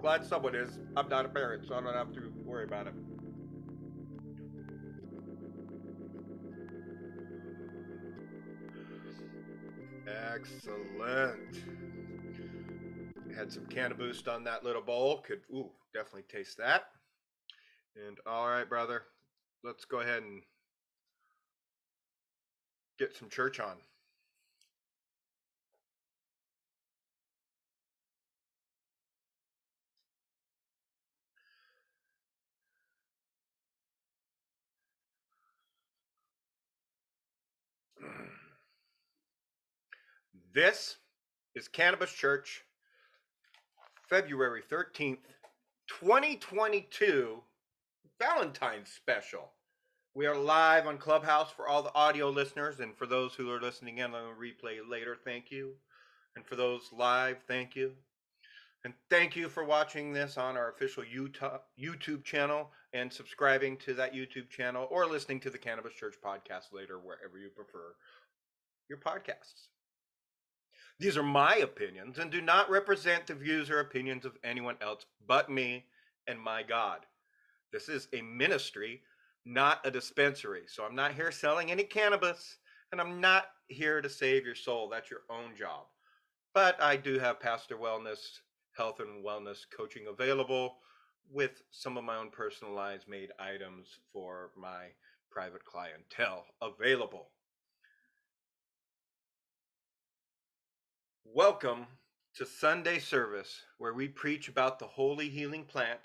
Glad someone is. I'm not a parent, so I don't have to worry about it. Excellent. Had some canna boost on that little bowl. Could ooh, definitely taste that. And all right, brother, let's go ahead and get some church on. This is Cannabis Church, February 13th, 2022, Valentine's special. We are live on Clubhouse for all the audio listeners, and for those who are listening in on the replay later, thank you. And for those live, thank you. And thank you for watching this on our official YouTube channel and subscribing to that YouTube channel or listening to the Cannabis Church podcast later, wherever you prefer your podcasts. These are my opinions and do not represent the views or opinions of anyone else but me and my God. This is a ministry, not a dispensary. So I'm not here selling any cannabis and I'm not here to save your soul. That's your own job. But I do have Pastor Wellness, health and wellness coaching available with some of my own personalized made items for my private clientele available. Welcome to Sunday service, where we preach about the holy healing plant,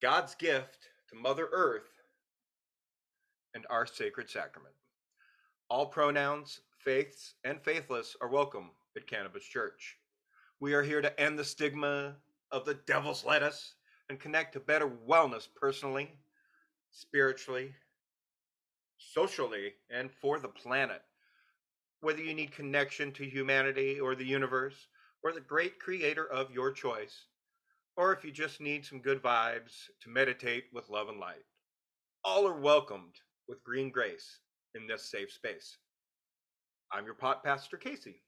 God's gift to Mother Earth, and our sacred sacrament. All pronouns, faiths, and faithless are welcome at Cannabis Church. We are here to end the stigma of the devil's lettuce and connect to better wellness personally, spiritually, socially, and for the planet whether you need connection to humanity or the universe or the great creator of your choice, or if you just need some good vibes to meditate with love and light. All are welcomed with green grace in this safe space. I'm your pot pastor, Casey.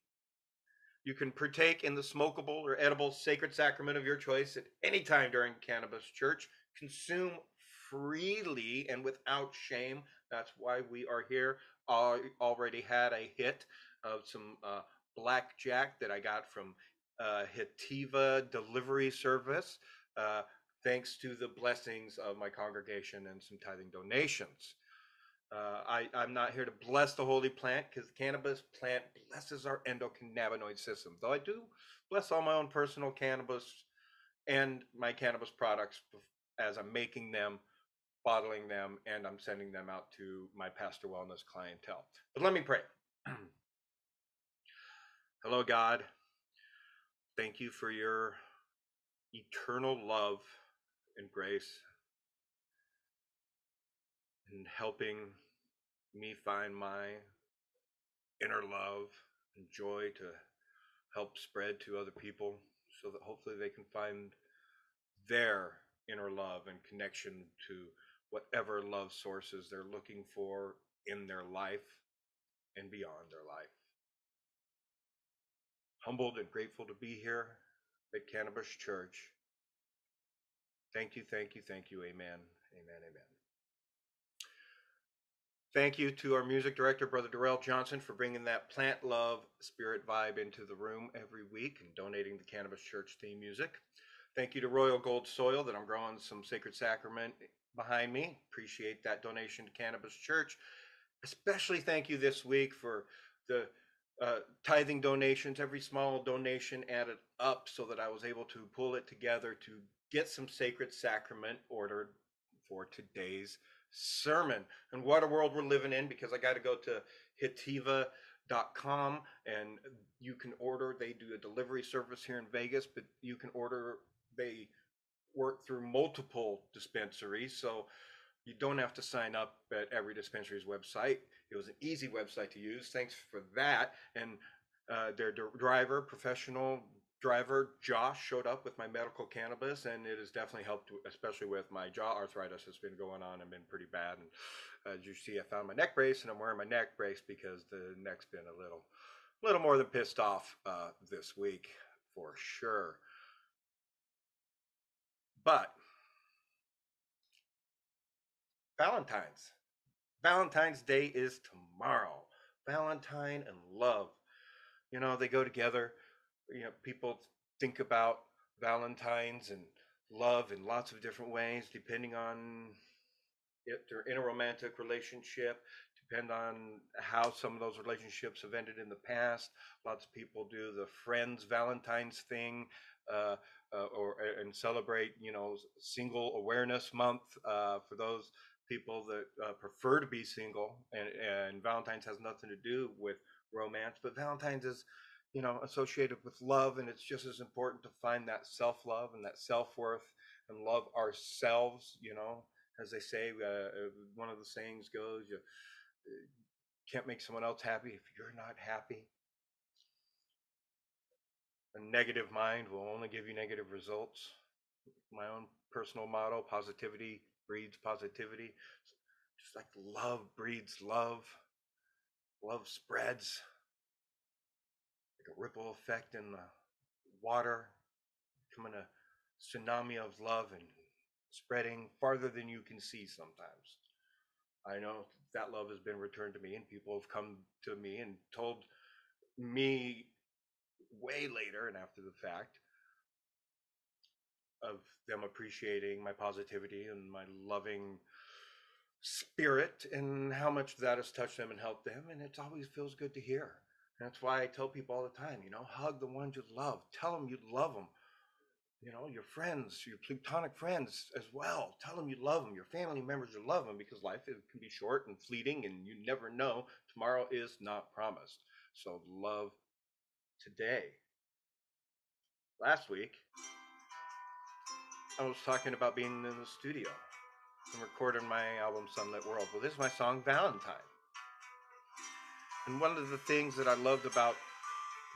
You can partake in the smokable or edible sacred sacrament of your choice at any time during Cannabis Church. Consume freely and without shame. That's why we are here I already had a hit of some uh, blackjack that I got from uh, Hytiva Delivery Service, uh, thanks to the blessings of my congregation and some tithing donations. Uh, I, I'm not here to bless the holy plant because the cannabis plant blesses our endocannabinoid system. Though I do bless all my own personal cannabis and my cannabis products as I'm making them bottling them, and I'm sending them out to my Pastor Wellness clientele. But let me pray. Hello, God. Thank you for your eternal love and grace and helping me find my inner love and joy to help spread to other people so that hopefully they can find their inner love and connection to whatever love sources they're looking for in their life and beyond their life. Humbled and grateful to be here at Cannabis Church. Thank you, thank you, thank you. Amen, amen, amen. Thank you to our music director, Brother Darrell Johnson, for bringing that plant love spirit vibe into the room every week and donating the Cannabis Church theme music. Thank you to Royal Gold Soil that I'm growing some Sacred Sacrament behind me. Appreciate that donation to Cannabis Church. Especially thank you this week for the uh, tithing donations. Every small donation added up so that I was able to pull it together to get some sacred sacrament ordered for today's sermon. And what a world we're living in because I got to go to hytiva.com and you can order. They do a delivery service here in Vegas, but you can order. They work through multiple dispensaries. So you don't have to sign up at every dispensary's website. It was an easy website to use. Thanks for that. And uh, their driver, professional driver, Josh, showed up with my medical cannabis, and it has definitely helped, especially with my jaw arthritis that's been going on and been pretty bad. And as you see, I found my neck brace, and I'm wearing my neck brace because the neck's been a little, little more than pissed off uh, this week for sure. But Valentine's. Valentine's Day is tomorrow. Valentine and love. You know, they go together. You know, people think about Valentine's and love in lots of different ways, depending on if they're in a romantic relationship, depend on how some of those relationships have ended in the past. Lots of people do the friends Valentine's thing, uh, uh, or and celebrate, you know, single awareness month uh, for those people that uh, prefer to be single. And, and Valentine's has nothing to do with romance, but Valentine's is, you know, associated with love, and it's just as important to find that self love and that self worth and love ourselves. You know, as they say, uh, one of the sayings goes, you can't make someone else happy if you're not happy. A negative mind will only give you negative results. My own personal motto positivity breeds positivity. Just like love breeds love, love spreads like a ripple effect in the water, becoming a tsunami of love and spreading farther than you can see sometimes. I know that love has been returned to me, and people have come to me and told me way later and after the fact of them appreciating my positivity and my loving spirit and how much that has touched them and helped them. And it always feels good to hear. That's why I tell people all the time, you know, hug the ones you love, tell them you love them you know, your friends, your plutonic friends as well. Tell them you love them. Your family members you love them because life can be short and fleeting and you never know. Tomorrow is not promised. So love today. Last week, I was talking about being in the studio and recording my album Sunlit World. Well, this is my song Valentine. And one of the things that I loved about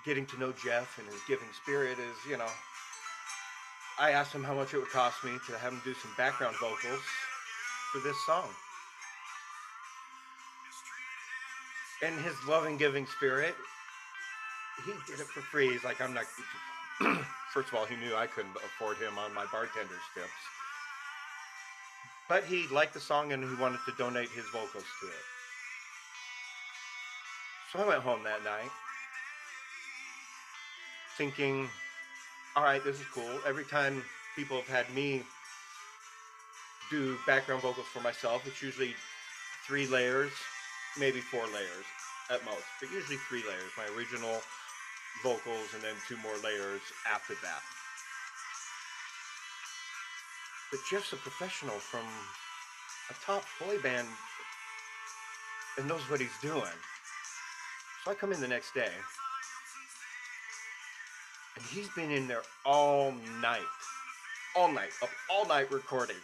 getting to know Jeff and his giving spirit is, you know, I asked him how much it would cost me to have him do some background vocals for this song. And his loving giving spirit, he did it for free. He's like, I'm not. First of all, he knew I couldn't afford him on my bartender's tips. But he liked the song and he wanted to donate his vocals to it. So I went home that night thinking, all right, this is cool. Every time people have had me do background vocals for myself, it's usually three layers, maybe four layers at most, but usually three layers. My original vocals and then two more layers after that. But Jeff's a professional from a top boy band and knows what he's doing. So I come in the next day and he's been in there all night, all night, up all night recording.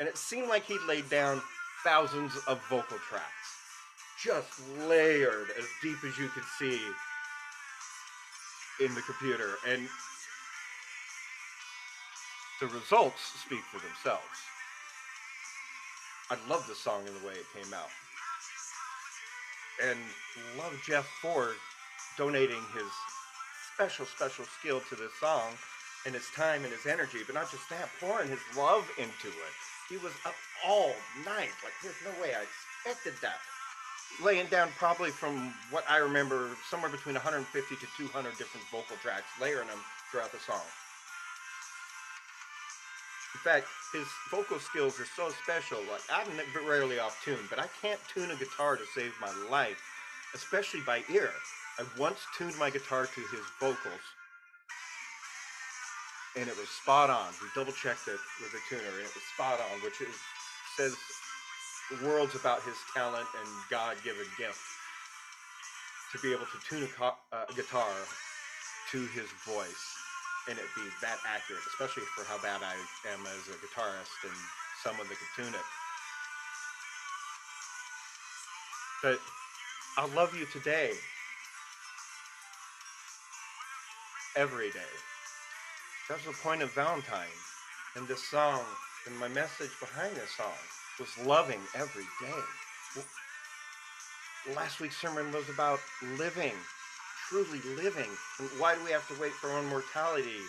And it seemed like he laid down thousands of vocal tracks, just layered as deep as you could see in the computer. And the results speak for themselves. I love the song and the way it came out. And love Jeff Ford donating his special, special skill to this song and his time and his energy, but not just that, pouring his love into it. He was up all night. Like, there's no way I expected that. Laying down probably from what I remember, somewhere between 150 to 200 different vocal tracks, layering them throughout the song. In fact, his vocal skills are so special. Like, I'm rarely off tune, but I can't tune a guitar to save my life, especially by ear. I once tuned my guitar to his vocals, and it was spot on. We double checked it with the tuner, and it was spot on, which is, says worlds about his talent and God given gift to be able to tune a, uh, a guitar to his voice and it be that accurate, especially for how bad I am as a guitarist and someone that could tune it. But I love you today every day. That's the point of Valentine. And this song, and my message behind this song was loving every day. Last week's sermon was about living, truly living. And why do we have to wait for our mortality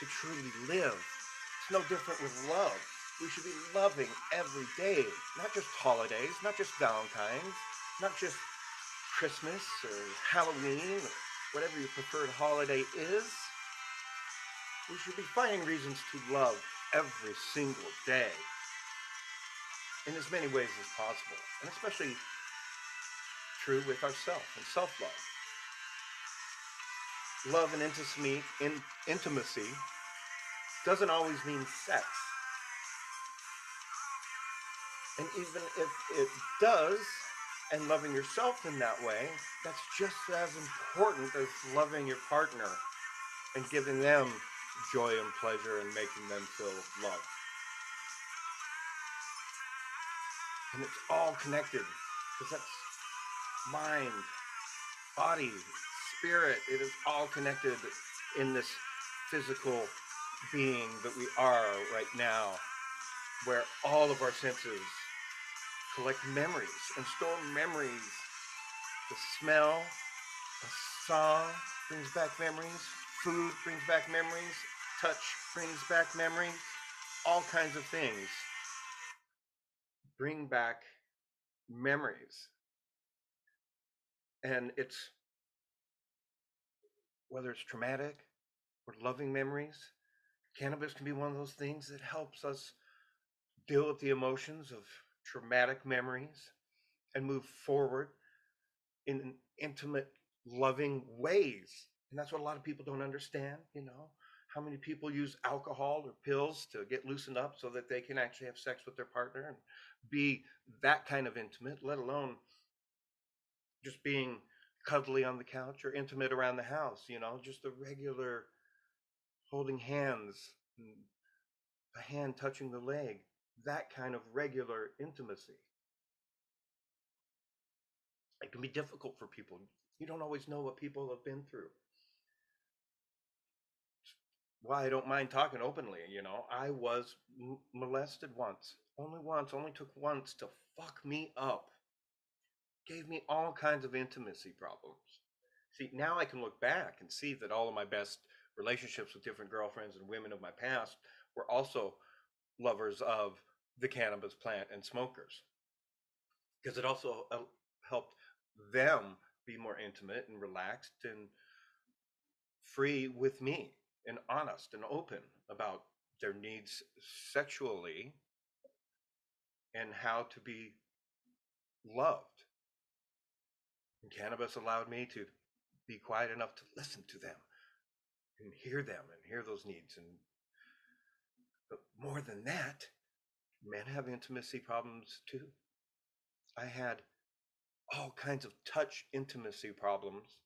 to truly live, It's no different with love. We should be loving every day, not just holidays, not just Valentine's, not just Christmas or Halloween, or whatever your preferred holiday is. We should be finding reasons to love every single day in as many ways as possible, and especially true with ourselves and self love. And intimacy, in, intimacy doesn't always mean sex. And even if it does, and loving yourself in that way, that's just as important as loving your partner and giving them joy and pleasure and making them feel loved. And it's all connected because that's mind, body, spirit. It is all connected in this physical being that we are right now, where all of our senses collect memories and store memories. The smell, the song brings back memories, food brings back memories, touch brings back memories, all kinds of things bring back memories. And it's whether it's traumatic or loving memories, cannabis can be one of those things that helps us deal with the emotions of traumatic memories and move forward in intimate, loving ways. And that's what a lot of people don't understand, you know. How many people use alcohol or pills to get loosened up so that they can actually have sex with their partner and be that kind of intimate, let alone just being cuddly on the couch or intimate around the house, you know, just a regular holding hands, mm, a hand touching the leg, that kind of regular intimacy. It can be difficult for people. You don't always know what people have been through. Why I don't mind talking openly, you know. I was molested once, only once, only took once to fuck me up. Gave me all kinds of intimacy problems. See, now I can look back and see that all of my best relationships with different girlfriends and women of my past were also lovers of the cannabis plant and smokers because it also helped them be more intimate and relaxed and free with me and honest and open about their needs sexually and how to be loved. And cannabis allowed me to be quiet enough to listen to them and hear them and hear those needs and but more than that men have intimacy problems too. I had all kinds of touch intimacy problems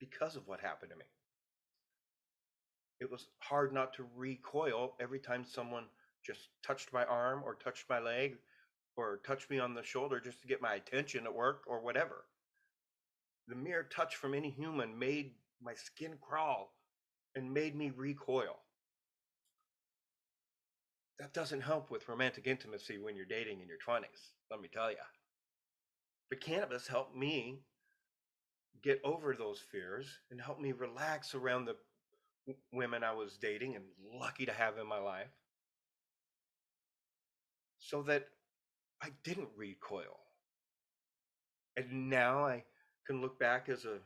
because of what happened to me. It was hard not to recoil every time someone just touched my arm or touched my leg or touched me on the shoulder just to get my attention at work or whatever. The mere touch from any human made my skin crawl and made me recoil that doesn't help with romantic intimacy when you're dating in your 20s, let me tell you. But cannabis helped me get over those fears and help me relax around the women I was dating and lucky to have in my life so that I didn't recoil. And now I can look back as a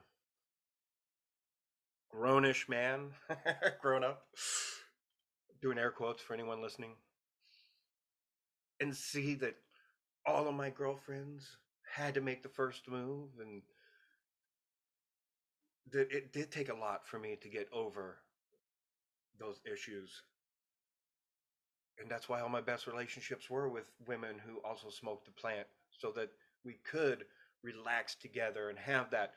grownish man, grown up, doing air quotes for anyone listening, and see that all of my girlfriends had to make the first move and that it did take a lot for me to get over those issues. And that's why all my best relationships were with women who also smoked the plant so that we could relax together and have that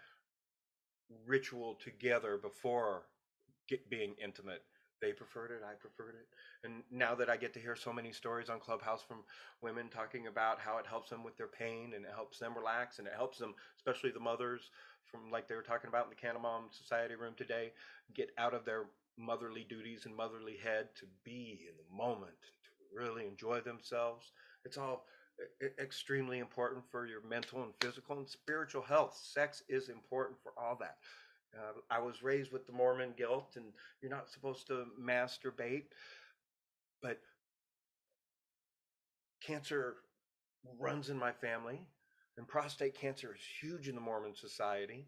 ritual together before get, being intimate. They preferred it i preferred it. And now that i get to hear so many stories on clubhouse from women talking about how it helps them with their pain and it helps them relax and it helps them especially the mothers from like they were talking about in the Canna Mom Society room today get out of their motherly duties and motherly head to be in the moment to really enjoy themselves. It's all extremely important for your mental and physical and spiritual health sex is important for all that uh, I was raised with the Mormon guilt, and you're not supposed to masturbate. but cancer runs in my family, and prostate cancer is huge in the Mormon society.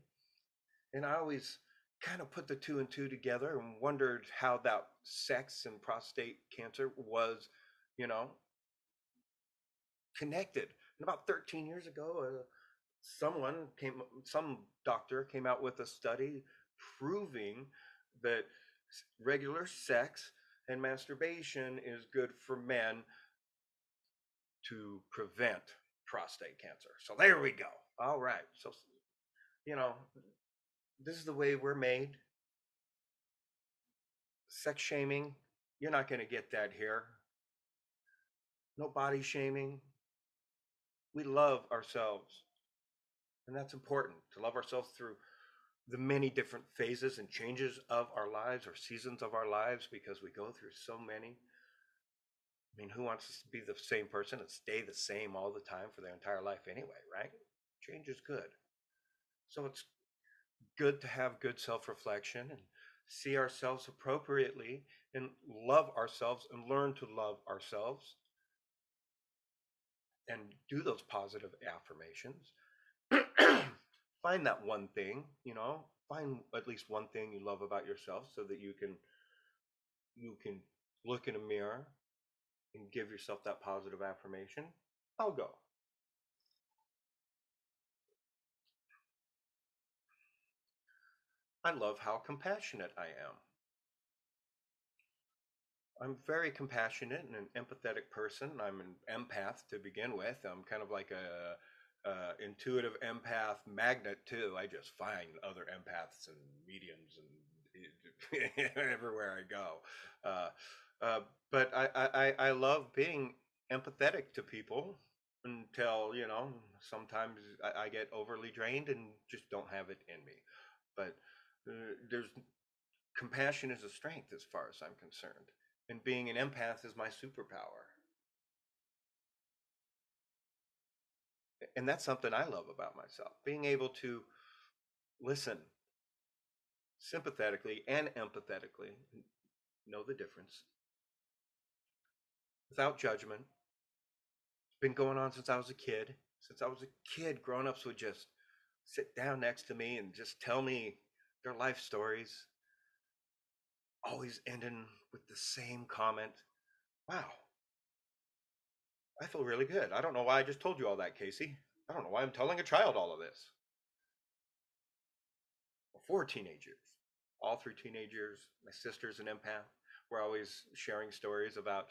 And I always kind of put the two and two together and wondered how that sex and prostate cancer was, you know, connected. And about 13 years ago, uh, someone came, some doctor came out with a study proving that regular sex and masturbation is good for men to prevent prostate cancer. So there we go. All right. So, you know, this is the way we're made. Sex shaming, you're not going to get that here. No body shaming. We love ourselves. And that's important to love ourselves through the many different phases and changes of our lives or seasons of our lives because we go through so many. I mean, who wants to be the same person and stay the same all the time for their entire life anyway, right? Change is good. So it's good to have good self reflection and see ourselves appropriately and love ourselves and learn to love ourselves and do those positive affirmations. find that one thing, you know, find at least one thing you love about yourself so that you can you can look in a mirror and give yourself that positive affirmation. I'll go. I love how compassionate I am. I'm very compassionate and an empathetic person. I'm an empath to begin with. I'm kind of like a, a intuitive empath magnet too. I just find other empaths and mediums and everywhere I go. Uh, uh, but I, I, I love being empathetic to people until you know sometimes I, I get overly drained and just don't have it in me. But uh, there's compassion is a strength as far as I'm concerned, and being an empath is my superpower. And that's something I love about myself being able to listen sympathetically and empathetically, know the difference without judgment. It's been going on since I was a kid. Since I was a kid, grown ups would just sit down next to me and just tell me their life stories, always ending with the same comment Wow, I feel really good. I don't know why I just told you all that, Casey. I don't know why I'm telling a child all of this. Four teenagers, all three teenagers. My sister's an empath. We're always sharing stories about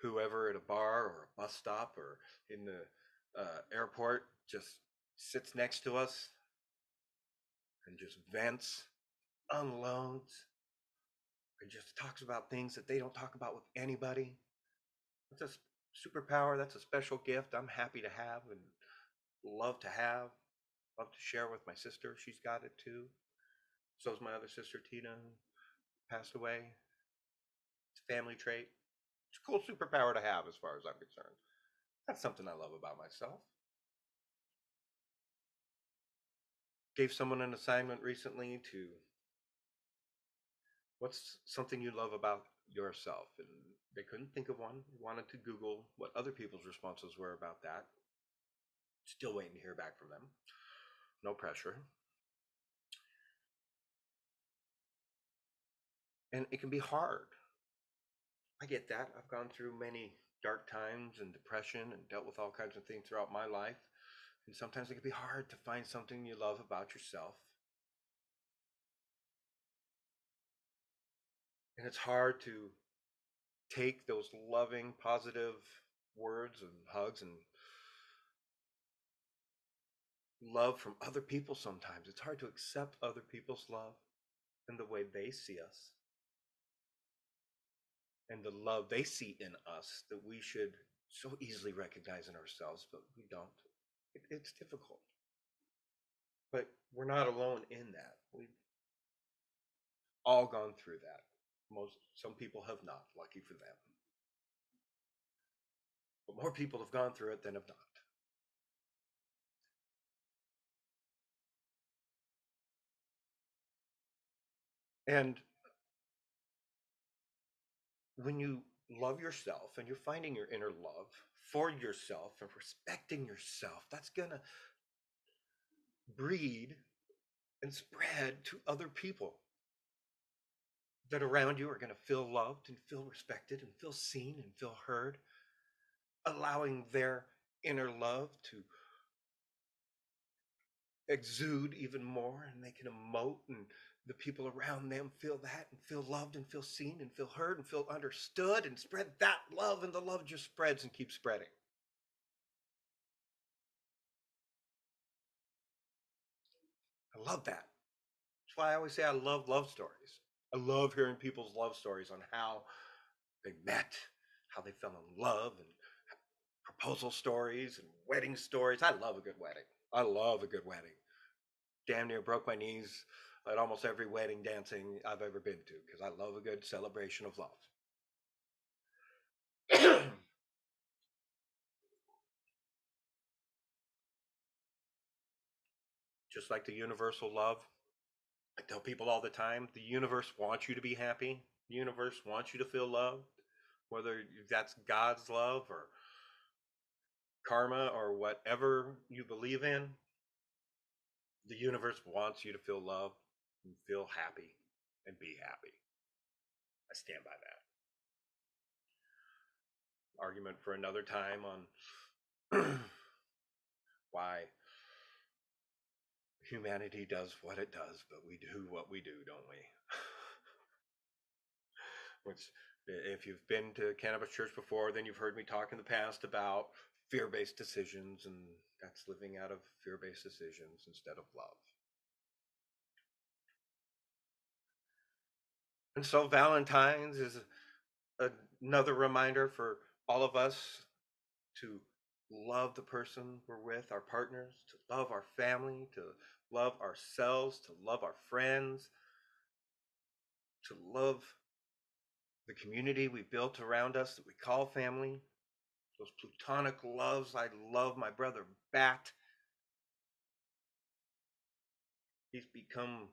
whoever at a bar or a bus stop or in the uh, airport just sits next to us and just vents unloads and just talks about things that they don't talk about with anybody. That's a superpower. That's a special gift I'm happy to have and love to have. Love to share with my sister. She's got it too. So is my other sister, Tina, who passed away. It's a family trait. It's a cool superpower to have as far as I'm concerned. That's something I love about myself. Gave someone an assignment recently to what's something you love about yourself? And they couldn't think of one. Wanted to Google what other people's responses were about that. Still waiting to hear back from them. No pressure. And it can be hard. I get that. I've gone through many dark times and depression and dealt with all kinds of things throughout my life. And sometimes it can be hard to find something you love about yourself And it's hard to take those loving, positive words and hugs and love from other people sometimes. It's hard to accept other people's love and the way they see us and the love they see in us that we should so easily recognize in ourselves, but we don't. It, it's difficult. But we're not alone in that. We've all gone through that. Most some people have not. Lucky for them. But more people have gone through it than have not. And when you love yourself and you're finding your inner love for yourself and respecting yourself, that's going to breed and spread to other people that around you are going to feel loved and feel respected and feel seen and feel heard, allowing their inner love to exude even more and they can emote and the people around them feel that and feel loved and feel seen and feel heard and feel understood and spread that love and the love just spreads and keeps spreading. I love that. That's why i always say i love love stories i love hearing people's love stories on how they met how they fell in love and proposal stories and wedding stories. I love a good wedding. I love a good wedding. Damn near broke my knees at almost every wedding dancing I've ever been to because I love a good celebration of love. Just like the universal love, I tell people all the time the universe wants you to be happy. The universe wants you to feel loved, whether that's God's love or karma or whatever you believe in. The universe wants you to feel loved and feel happy and be happy. I stand by that. Argument for another time on why humanity does what it does, but we do what we do, don't we? Which, if you've been to Cannabis Church before, then you've heard me talk in the past about fear based decisions, and that's living out of fear based decisions instead of love. And so Valentine's is another reminder for all of us to love the person we're with, our partners, to love our family, to love ourselves, to love our friends, to love the community we built around us that we call family. Those plutonic loves. I love my brother Bat. He's become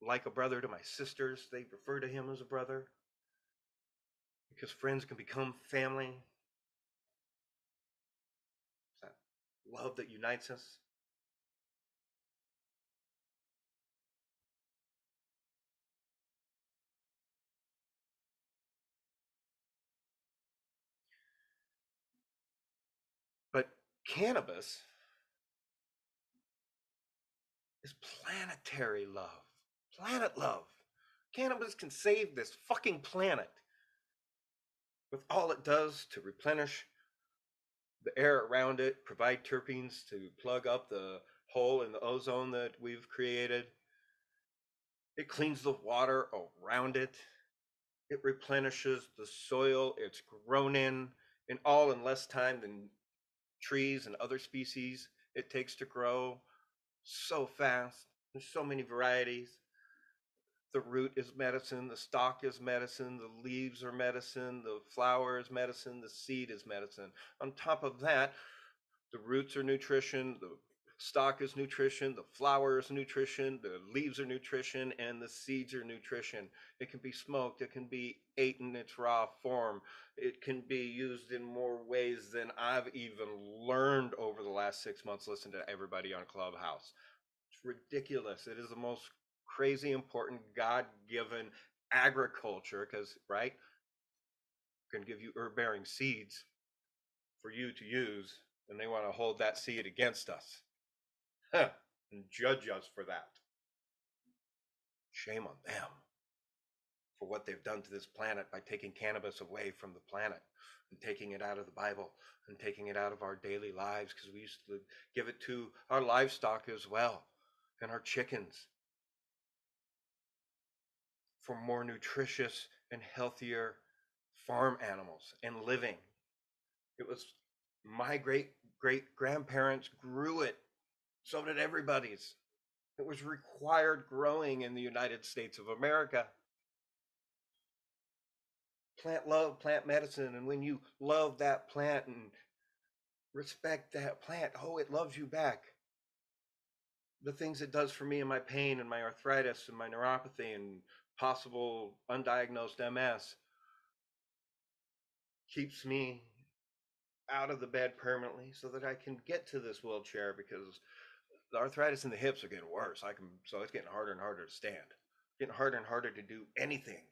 like a brother to my sisters. They refer to him as a brother because friends can become family. It's that love that unites us. Cannabis is planetary love planet love. Cannabis can save this fucking planet with all it does to replenish the air around it, provide terpenes to plug up the hole in the ozone that we've created. It cleans the water around it. It replenishes the soil it's grown in, in all in less time than trees and other species it takes to grow so fast. There's so many varieties the root is medicine, the stalk is medicine, the leaves are medicine, the flower is medicine, the seed is medicine. On top of that, the roots are nutrition, the stalk is nutrition, the flower is nutrition, the leaves are nutrition, and the seeds are nutrition. It can be smoked, it can be eaten in its raw form, it can be used in more ways than I've even learned over the last six months listening to everybody on Clubhouse. It's ridiculous. It is the most crazy important God given agriculture because, right? Can give you herb bearing seeds for you to use, and they want to hold that seed against us and judge us for that. Shame on them for what they've done to this planet by taking cannabis away from the planet and taking it out of the Bible and taking it out of our daily lives because we used to give it to our livestock as well and our chickens for more nutritious and healthier farm animals and living. It was my great great grandparents grew it. So did everybody's. It was required growing in the United States of America. Plant love, plant medicine. And when you love that plant and respect that plant, oh, it loves you back. The things it does for me and my pain and my arthritis and my neuropathy and possible undiagnosed MS. keeps me out of the bed permanently so that I can get to this wheelchair because the arthritis in the hips are getting worse. I can so it's getting harder and harder to stand. Getting harder and harder to do anything.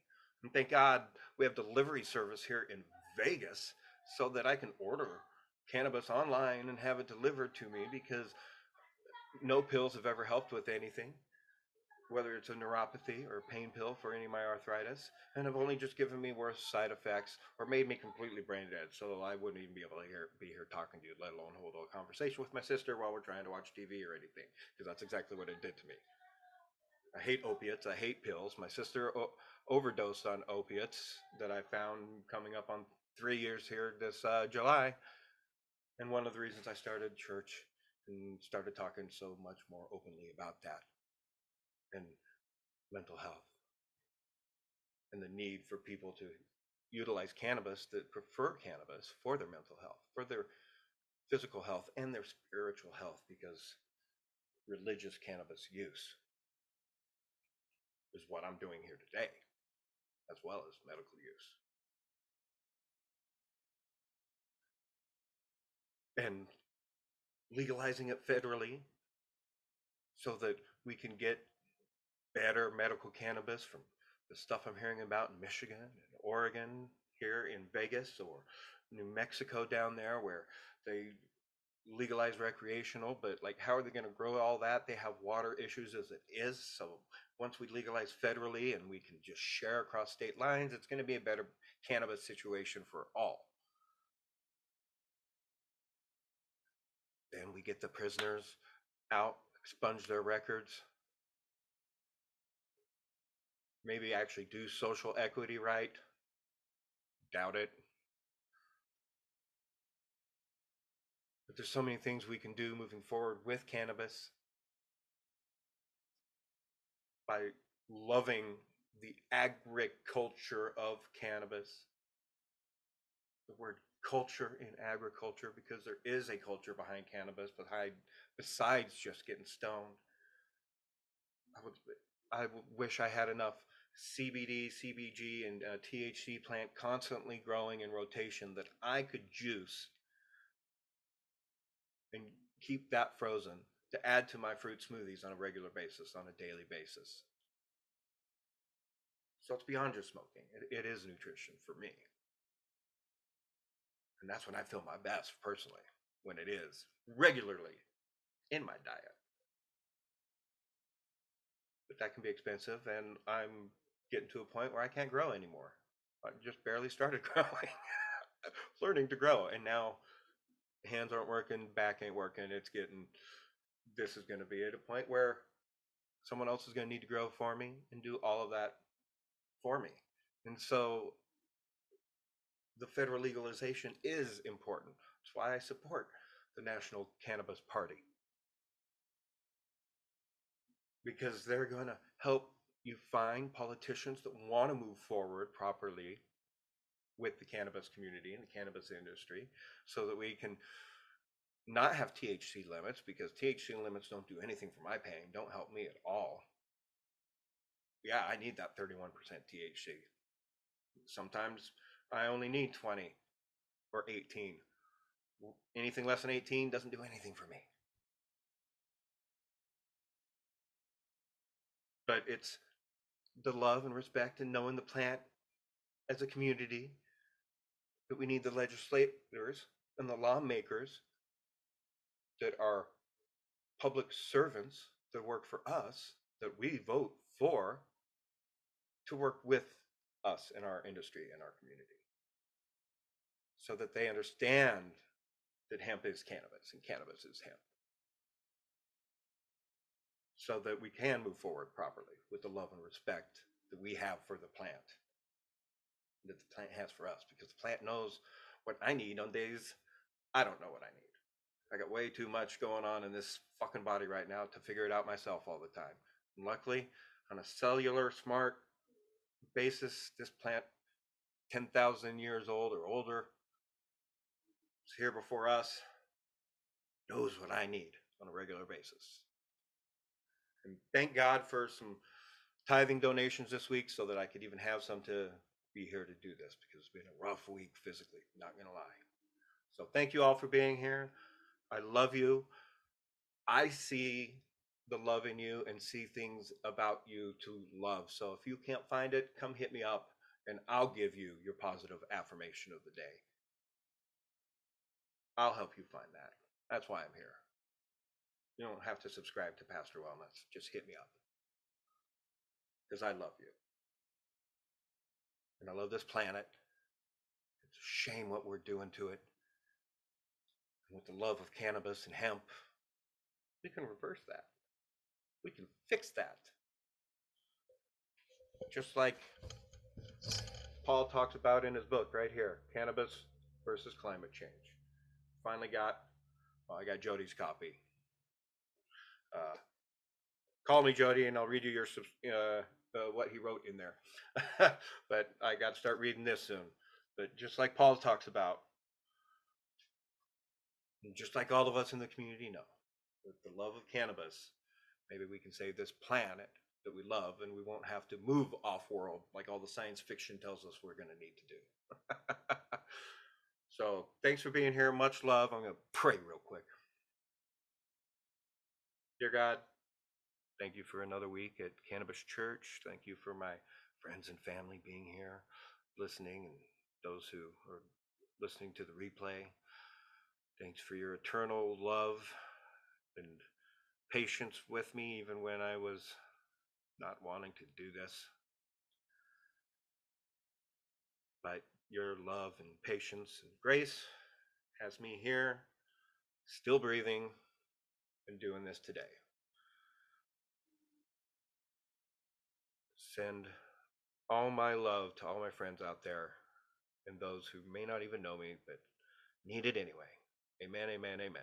And thank God we have delivery service here in Vegas so that I can order cannabis online and have it delivered to me because no pills have ever helped with anything whether it's a neuropathy or a pain pill for any of my arthritis, and have only just given me worse side effects or made me completely brain dead. So I wouldn't even be able to hear, be here talking to you, let alone hold a conversation with my sister while we're trying to watch TV or anything, because that's exactly what it did to me. I hate opiates. I hate pills. My sister o- overdosed on opiates that I found coming up on three years here this uh, July. And one of the reasons I started church and started talking so much more openly about that and mental health and the need for people to utilize cannabis that prefer cannabis for their mental health, for their physical health, and their spiritual health because religious cannabis use is what I'm doing here today, as well as medical use. And legalizing it federally so that we can get better medical cannabis from the stuff I'm hearing about in Michigan and Oregon, here in Vegas or New Mexico down there where they legalize recreational, but like how are they going to grow all that? They have water issues as it is. So once we legalize federally and we can just share across state lines, it's going to be a better cannabis situation for all. Then we get the prisoners out, expunge their records, maybe actually do social equity right. Doubt it. But there's so many things we can do moving forward with cannabis by loving the agriculture of cannabis. The word culture in agriculture, because there is a culture behind cannabis, behind, besides just getting stoned. I would, I wish I had enough CBD, CBG, and uh, THC plant constantly growing in rotation that I could juice and keep that frozen to add to my fruit smoothies on a regular basis, on a daily basis. So it's beyond just smoking. It, it is nutrition for me. And that's when I feel my best personally, when it is regularly in my diet. But that can be expensive, and I'm getting to a point where I can't grow anymore. I just barely started growing, learning to grow, and now hands aren't working, back ain't working. It's getting. This is going to be at a point where someone else is going to need to grow for me and do all of that for me, and so the federal legalization is important. That's why I support the National Cannabis Party because they're going to help you find politicians that want to move forward properly with the cannabis community and the cannabis industry so that we can not have THC limits because THC limits don't do anything for my pain, don't help me at all. Yeah, I need that 31% THC. Sometimes I only need 20 or 18. Anything less than 18 doesn't do anything for me. But it's the love and respect and knowing the plant as a community that we need the legislators and the lawmakers that are public servants that work for us that we vote for to work with us in our industry and our community. So that they understand that hemp is cannabis and cannabis is hemp so that we can move forward properly with the love and respect that we have for the plant that the plant has for us because the plant knows what I need on days I don't know what I need. I got way too much going on in this fucking body right now to figure it out myself all the time. And luckily, on a cellular smart basis, this plant, 10,000 years old or older, is here before us, knows what I need on a regular basis. And thank God for some tithing donations this week so that I could even have some to be here to do this because it's been a rough week physically, not gonna lie. So thank you all for being here. I love you. I see the love in you and see things about you to love. So if you can't find it, come hit me up and I'll give you your positive affirmation of the day. I'll help you find that. That's why I'm here. You don't have to subscribe to Pastor Wellness. Just hit me up. Because I love you. And I love this planet. It's a shame what we're doing to it. And with the love of cannabis and hemp, we can reverse that. We can fix that. Just like Paul talks about in his book right here Cannabis versus Climate Change. Finally got, well, I got Jody's copy. Uh, call me Jody and I'll read you your uh, uh, what he wrote in there. but I got to start reading this soon. But just like Paul talks about, just like all of us in the community know, with the love of cannabis, maybe we can save this planet that we love and we won't have to move off world like all the science fiction tells us we're going to need to do. so thanks for being here. Much love. I'm going to pray real quick. Dear God, thank you for another week at Cannabis Church. Thank you for my friends and family being here, listening, and those who are listening to the replay. Thanks for your eternal love and patience with me, even when I was not wanting to do this. But your love and patience and grace has me here, still breathing, and doing this today. Send all my love to all my friends out there and those who may not even know me but need it anyway. Amen, amen, amen